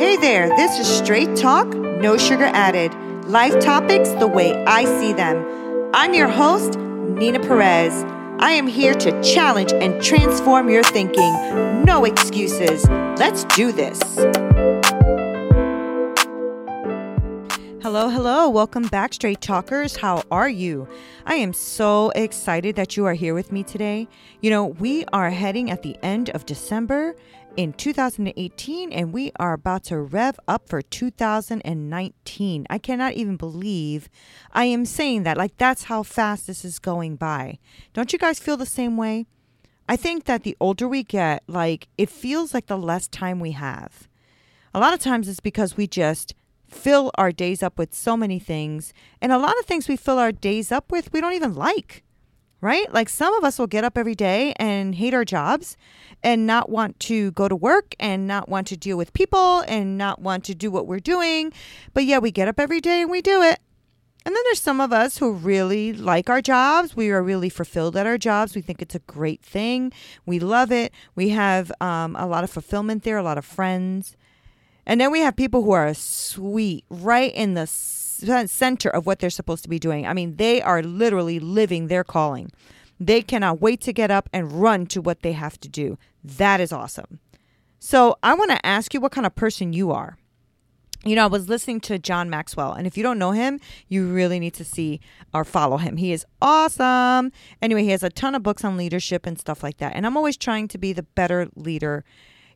Hey there, this is Straight Talk, No Sugar Added. Life topics the way I see them. I'm your host, Nina Perez. I am here to challenge and transform your thinking. No excuses. Let's do this. Hello, hello. Welcome back, Straight Talkers. How are you? I am so excited that you are here with me today. You know, we are heading at the end of December in 2018 and we are about to rev up for 2019. I cannot even believe I am saying that. Like, that's how fast this is going by. Don't you guys feel the same way? I think that the older we get, like, it feels like the less time we have. A lot of times it's because we just fill our days up with so many things. And a lot of things we fill our days up with, we don't even like, right? Like some of us will get up every day and hate our jobs and not want to go to work and not want to deal with people and not want to do what we're doing. But yeah, we get up every day and we do it. And then there's some of us who really like our jobs. We are really fulfilled at our jobs. We think it's a great thing. We love it. We have um, a lot of fulfillment there, a lot of friends. And then we have people who are sweet, right in the center of what they're supposed to be doing. I mean, they are literally living their calling. They cannot wait to get up and run to what they have to do. That is awesome. So, I want to ask you what kind of person you are. You know, I was listening to John Maxwell, and if you don't know him, you really need to see or follow him. He is awesome. Anyway, he has a ton of books on leadership and stuff like that. And I'm always trying to be the better leader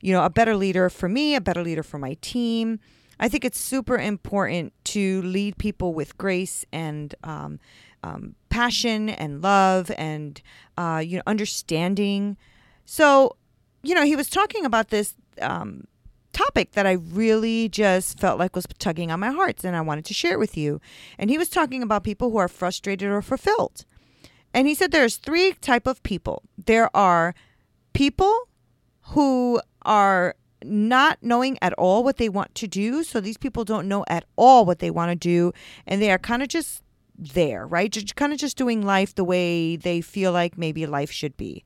you know, a better leader for me, a better leader for my team. I think it's super important to lead people with grace and um, um, passion and love and uh, you know understanding. So, you know, he was talking about this um, topic that I really just felt like was tugging on my heart, and I wanted to share it with you. And he was talking about people who are frustrated or fulfilled. And he said there's three type of people. There are people who are not knowing at all what they want to do. So these people don't know at all what they want to do. And they are kind of just there, right? Just kind of just doing life the way they feel like maybe life should be.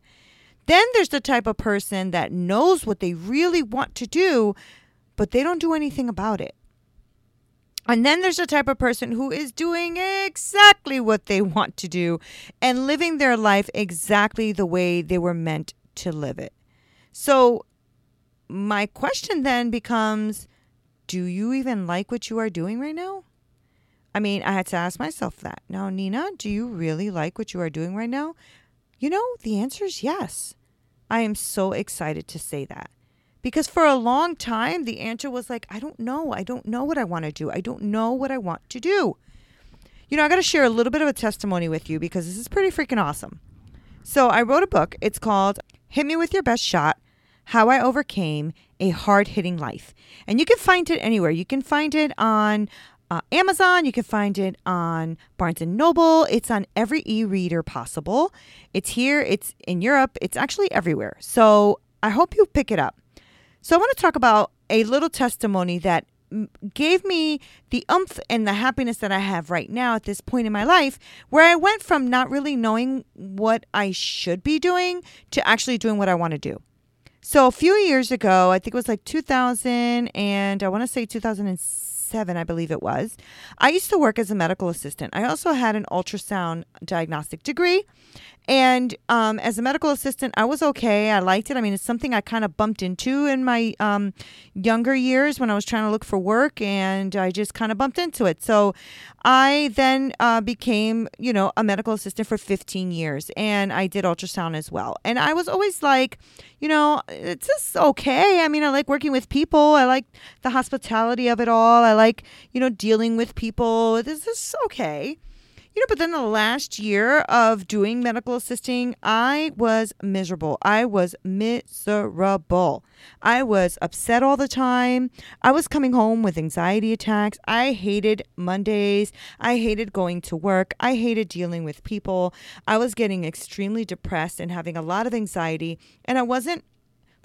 Then there's the type of person that knows what they really want to do, but they don't do anything about it. And then there's the type of person who is doing exactly what they want to do and living their life exactly the way they were meant to live it. So my question then becomes do you even like what you are doing right now? I mean, I had to ask myself that. Now, Nina, do you really like what you are doing right now? You know, the answer is yes. I am so excited to say that. Because for a long time, the answer was like, I don't know. I don't know what I want to do. I don't know what I want to do. You know, I got to share a little bit of a testimony with you because this is pretty freaking awesome. So, I wrote a book. It's called Hit Me With Your Best Shot how I Overcame a Hard Hitting Life. And you can find it anywhere. You can find it on uh, Amazon. You can find it on Barnes and Noble. It's on every e-reader possible. It's here. It's in Europe. It's actually everywhere. So I hope you pick it up. So I want to talk about a little testimony that gave me the umph and the happiness that I have right now at this point in my life, where I went from not really knowing what I should be doing to actually doing what I want to do. So a few years ago, I think it was like 2000 and I want to say 2007, I believe it was. I used to work as a medical assistant. I also had an ultrasound diagnostic degree and um, as a medical assistant, I was okay. I liked it. I mean, it's something I kind of bumped into in my um, younger years when I was trying to look for work, and I just kind of bumped into it. So I then uh, became, you know, a medical assistant for 15 years, and I did ultrasound as well. And I was always like, you know, it's just okay. I mean, I like working with people. I like the hospitality of it all. I like, you know, dealing with people. This is okay. You know, but then the last year of doing medical assisting, I was miserable. I was miserable. I was upset all the time. I was coming home with anxiety attacks. I hated Mondays. I hated going to work. I hated dealing with people. I was getting extremely depressed and having a lot of anxiety. And I wasn't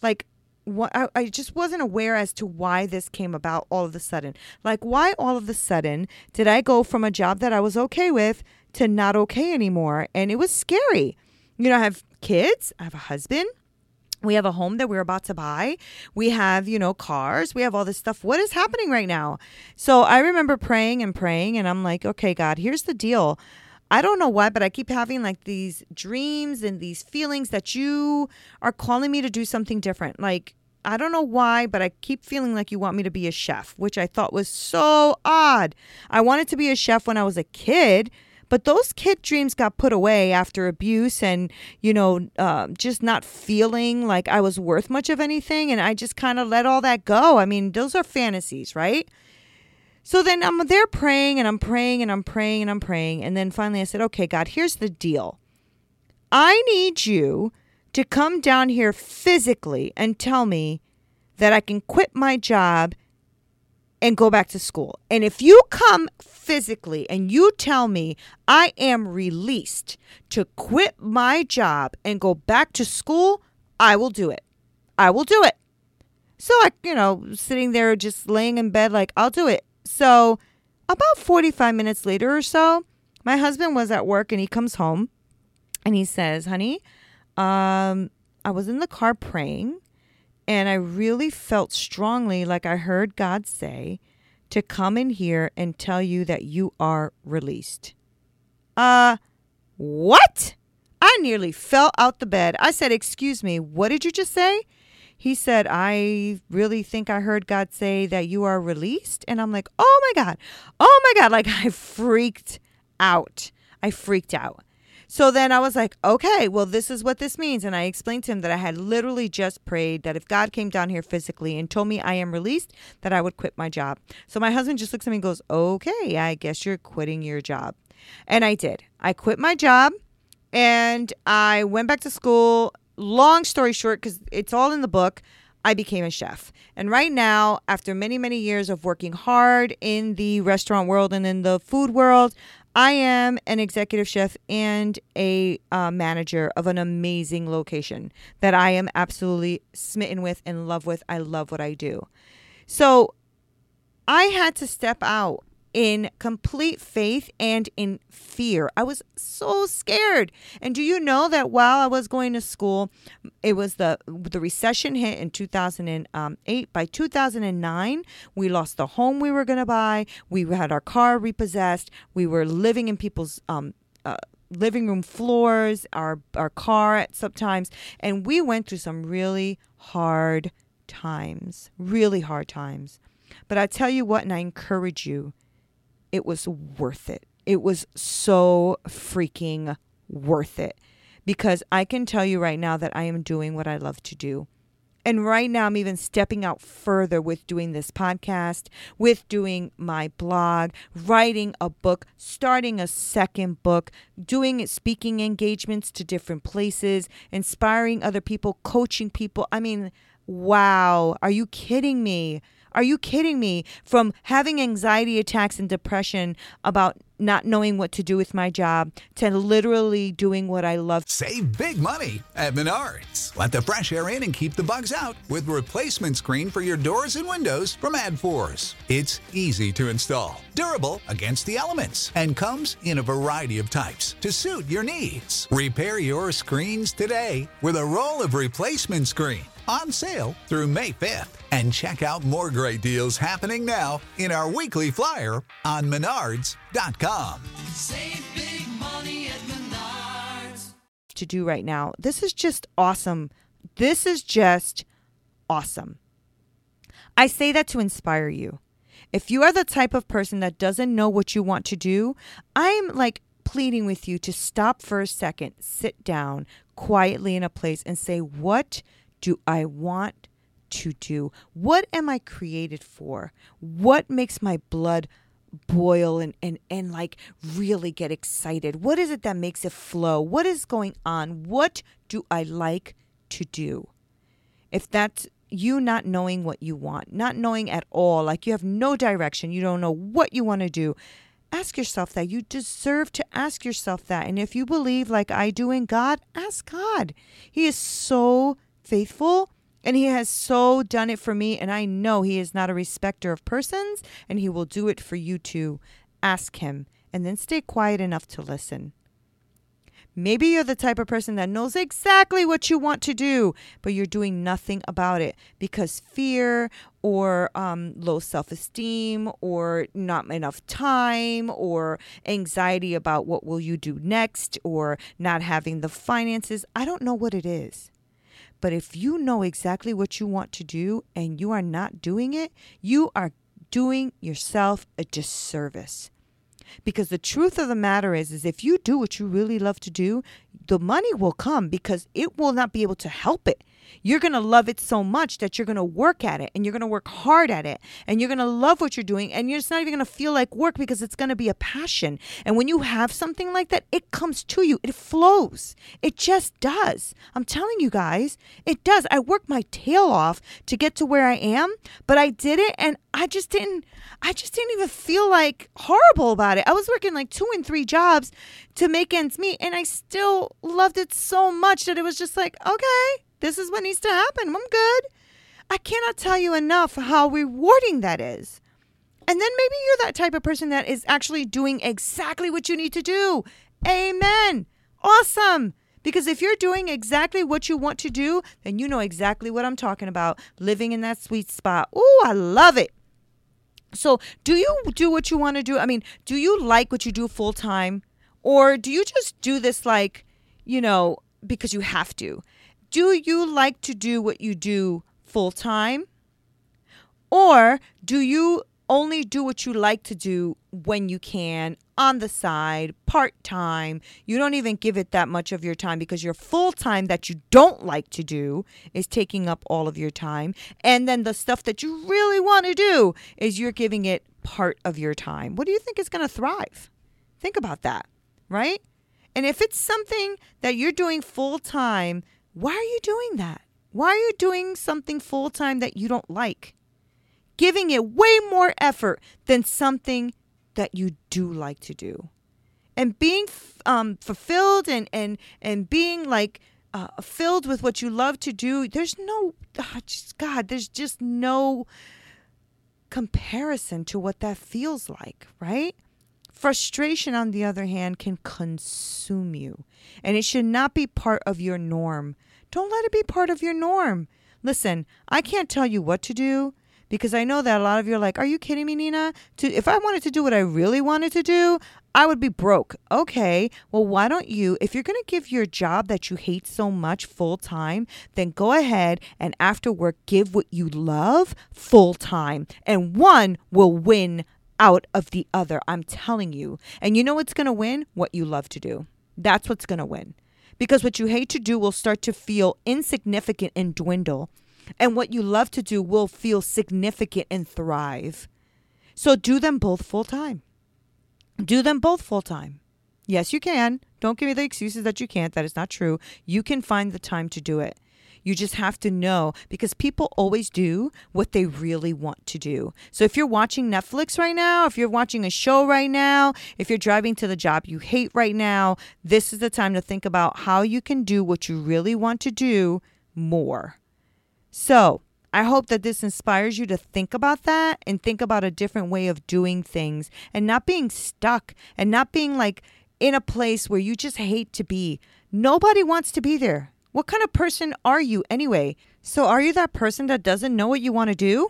like what I, I just wasn't aware as to why this came about all of a sudden. Like why all of a sudden did I go from a job that I was okay with to not okay anymore? And it was scary. You know, I have kids, I have a husband. We have a home that we're about to buy. We have, you know, cars. We have all this stuff. What is happening right now? So I remember praying and praying, and I'm like, okay, God, here's the deal. I don't know why, but I keep having like these dreams and these feelings that you are calling me to do something different. Like, I don't know why, but I keep feeling like you want me to be a chef, which I thought was so odd. I wanted to be a chef when I was a kid, but those kid dreams got put away after abuse and, you know, uh, just not feeling like I was worth much of anything. And I just kind of let all that go. I mean, those are fantasies, right? So then I'm there praying and I'm praying and I'm praying and I'm praying. And then finally I said, okay, God, here's the deal. I need you to come down here physically and tell me that I can quit my job and go back to school. And if you come physically and you tell me I am released to quit my job and go back to school, I will do it. I will do it. So I, you know, sitting there just laying in bed like I'll do it. So, about 45 minutes later or so, my husband was at work and he comes home and he says, Honey, um, I was in the car praying and I really felt strongly like I heard God say to come in here and tell you that you are released. Uh, what? I nearly fell out the bed. I said, Excuse me, what did you just say? He said, I really think I heard God say that you are released. And I'm like, oh my God, oh my God. Like I freaked out. I freaked out. So then I was like, okay, well, this is what this means. And I explained to him that I had literally just prayed that if God came down here physically and told me I am released, that I would quit my job. So my husband just looks at me and goes, okay, I guess you're quitting your job. And I did. I quit my job and I went back to school long story short, because it's all in the book, I became a chef. And right now, after many, many years of working hard in the restaurant world and in the food world, I am an executive chef and a uh, manager of an amazing location that I am absolutely smitten with and love with. I love what I do. So I had to step out in complete faith and in fear. I was so scared. And do you know that while I was going to school, it was the the recession hit in 2008. By 2009, we lost the home we were going to buy. We had our car repossessed. We were living in people's um, uh, living room floors, our our car at sometimes, and we went through some really hard times, really hard times. But I tell you what, and I encourage you it was worth it. It was so freaking worth it because I can tell you right now that I am doing what I love to do. And right now, I'm even stepping out further with doing this podcast, with doing my blog, writing a book, starting a second book, doing speaking engagements to different places, inspiring other people, coaching people. I mean, wow. Are you kidding me? Are you kidding me? From having anxiety attacks and depression about not knowing what to do with my job to literally doing what I love. Save big money at Menards. Let the fresh air in and keep the bugs out with replacement screen for your doors and windows from ADFORS. It's easy to install, durable against the elements, and comes in a variety of types to suit your needs. Repair your screens today with a roll of replacement screen on sale through May 5th. And check out more great deals happening now in our weekly flyer on menards.com. Save big money at Menards. to do right now. This is just awesome. This is just awesome. I say that to inspire you. If you are the type of person that doesn't know what you want to do, I'm like pleading with you to stop for a second, sit down quietly in a place and say, What do I want to do? What am I created for? What makes my blood boil and, and, and like really get excited? What is it that makes it flow? What is going on? What do I like to do? If that's you not knowing what you want, not knowing at all, like you have no direction, you don't know what you want to do, ask yourself that. You deserve to ask yourself that. And if you believe, like I do in God, ask God. He is so faithful and He has so done it for me. And I know He is not a respecter of persons and He will do it for you too. Ask Him and then stay quiet enough to listen. Maybe you're the type of person that knows exactly what you want to do, but you're doing nothing about it because fear or um, low self esteem or not enough time or anxiety about what will you do next or not having the finances. I don't know what it is. But if you know exactly what you want to do and you are not doing it, you are doing yourself a disservice. Because the truth of the matter is is if you do what you really love to do the money will come because it will not be able to help it you're going to love it so much that you're going to work at it and you're going to work hard at it and you're going to love what you're doing and you're just not even going to feel like work because it's going to be a passion. And when you have something like that it comes to you. It flows. It just does. I'm telling you guys it does. I worked my tail off to get to where i am but i did it and i just didn't i just didn't even feel like horrible about it. I was working like two and three jobs to make ends meet and i still loved it so much that it was just like okay this is what needs to happen. I'm good. I cannot tell you enough how rewarding that is. And then maybe you're that type of person that is actually doing exactly what you need to do. Amen. Awesome. Because if you're doing exactly what you want to do, then you know exactly what I'm talking about. Living in that sweet spot. Ooh, I love it. So, do you do what you want to do? I mean, do you like what you do full time? Or do you just do this like, you know, because you have to? Do you like to do what you do full time? Or do you only do what you like to do when you can, on the side, part time? You don't even give it that much of your time because your full time that you don't like to do is taking up all of your time. And then the stuff that you really want to do is you're giving it part of your time. What do you think is going to thrive? Think about that, right? And if it's something that you're doing full time, why are you doing that? Why are you doing something full time that you don't like? Giving it way more effort than something that you do like to do. And being um, fulfilled and, and, and being like uh, filled with what you love to do, there's no, oh, just, God, there's just no comparison to what that feels like, right? Frustration, on the other hand, can consume you, and it should not be part of your norm. Don't let it be part of your norm. Listen, I can't tell you what to do because I know that a lot of you are like, "Are you kidding me, Nina? To if I wanted to do what I really wanted to do, I would be broke." Okay, well, why don't you? If you're going to give your job that you hate so much full time, then go ahead and after work give what you love full time, and one will win out of the other. I'm telling you. And you know what's going to win? What you love to do. That's what's going to win. Because what you hate to do will start to feel insignificant and dwindle. And what you love to do will feel significant and thrive. So do them both full time. Do them both full time. Yes, you can. Don't give me the excuses that you can't. That is not true. You can find the time to do it. You just have to know because people always do what they really want to do. So if you're watching Netflix right now, if you're watching a show right now, if you're driving to the job you hate right now, this is the time to think about how you can do what you really want to do more. So, I hope that this inspires you to think about that and think about a different way of doing things and not being stuck and not being like in a place where you just hate to be. Nobody wants to be there. What kind of person are you anyway? So, are you that person that doesn't know what you want to do?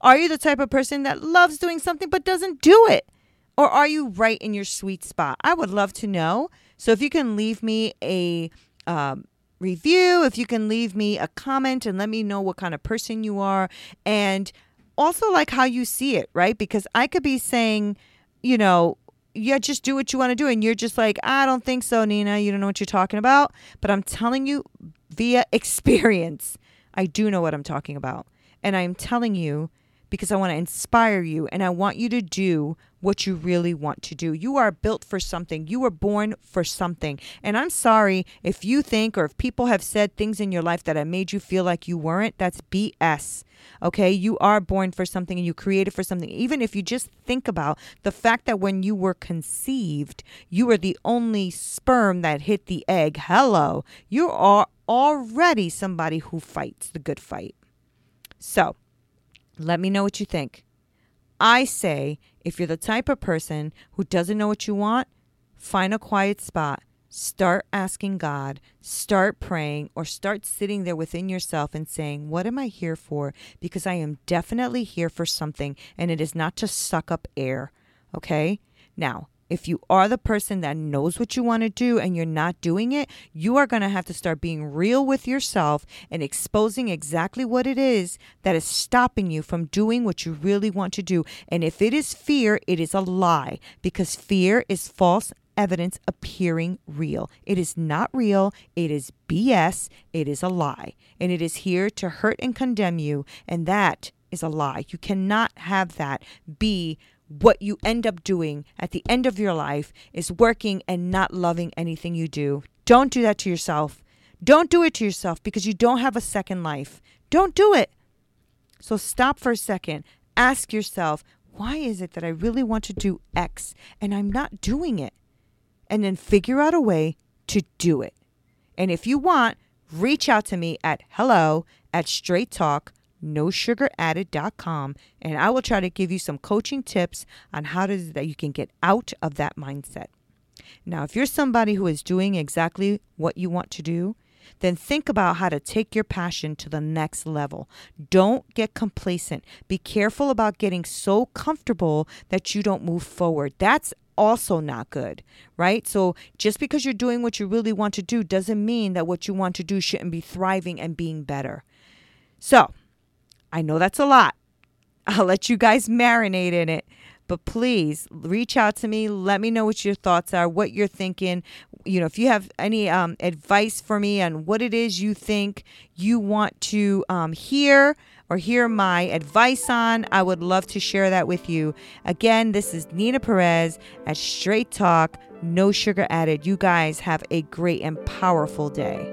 Are you the type of person that loves doing something but doesn't do it? Or are you right in your sweet spot? I would love to know. So, if you can leave me a um, review, if you can leave me a comment and let me know what kind of person you are, and also like how you see it, right? Because I could be saying, you know, yeah, just do what you want to do. And you're just like, I don't think so, Nina. You don't know what you're talking about. But I'm telling you via experience, I do know what I'm talking about. And I'm telling you because I want to inspire you and I want you to do what you really want to do. You are built for something. You were born for something. And I'm sorry if you think or if people have said things in your life that have made you feel like you weren't. That's BS. Okay? You are born for something and you created for something. Even if you just think about the fact that when you were conceived, you were the only sperm that hit the egg. Hello. You are already somebody who fights the good fight. So, let me know what you think. I say if you're the type of person who doesn't know what you want, find a quiet spot. Start asking God, start praying, or start sitting there within yourself and saying, What am I here for? Because I am definitely here for something, and it is not to suck up air. Okay? Now, if you are the person that knows what you want to do and you're not doing it, you are going to have to start being real with yourself and exposing exactly what it is that is stopping you from doing what you really want to do. And if it is fear, it is a lie because fear is false evidence appearing real. It is not real. It is BS. It is a lie. And it is here to hurt and condemn you. And that is a lie. You cannot have that be what you end up doing at the end of your life is working and not loving anything you do. Don't do that to yourself. Don't do it to yourself because you don't have a second life. Don't do it. So stop for a second. Ask yourself, why is it that I really want to do X and I'm not doing it? And then figure out a way to do it. And if you want, reach out to me at hello at straight talk nosugaradded.com and I will try to give you some coaching tips on how to that you can get out of that mindset. Now, if you're somebody who is doing exactly what you want to do, then think about how to take your passion to the next level. Don't get complacent. Be careful about getting so comfortable that you don't move forward. That's also not good, right? So just because you're doing what you really want to do doesn't mean that what you want to do shouldn't be thriving and being better. So, I know that's a lot. I'll let you guys marinate in it. But please reach out to me. Let me know what your thoughts are, what you're thinking. You know, if you have any um, advice for me on what it is you think you want to um, hear or hear my advice on, I would love to share that with you. Again, this is Nina Perez at Straight Talk, no sugar added. You guys have a great and powerful day.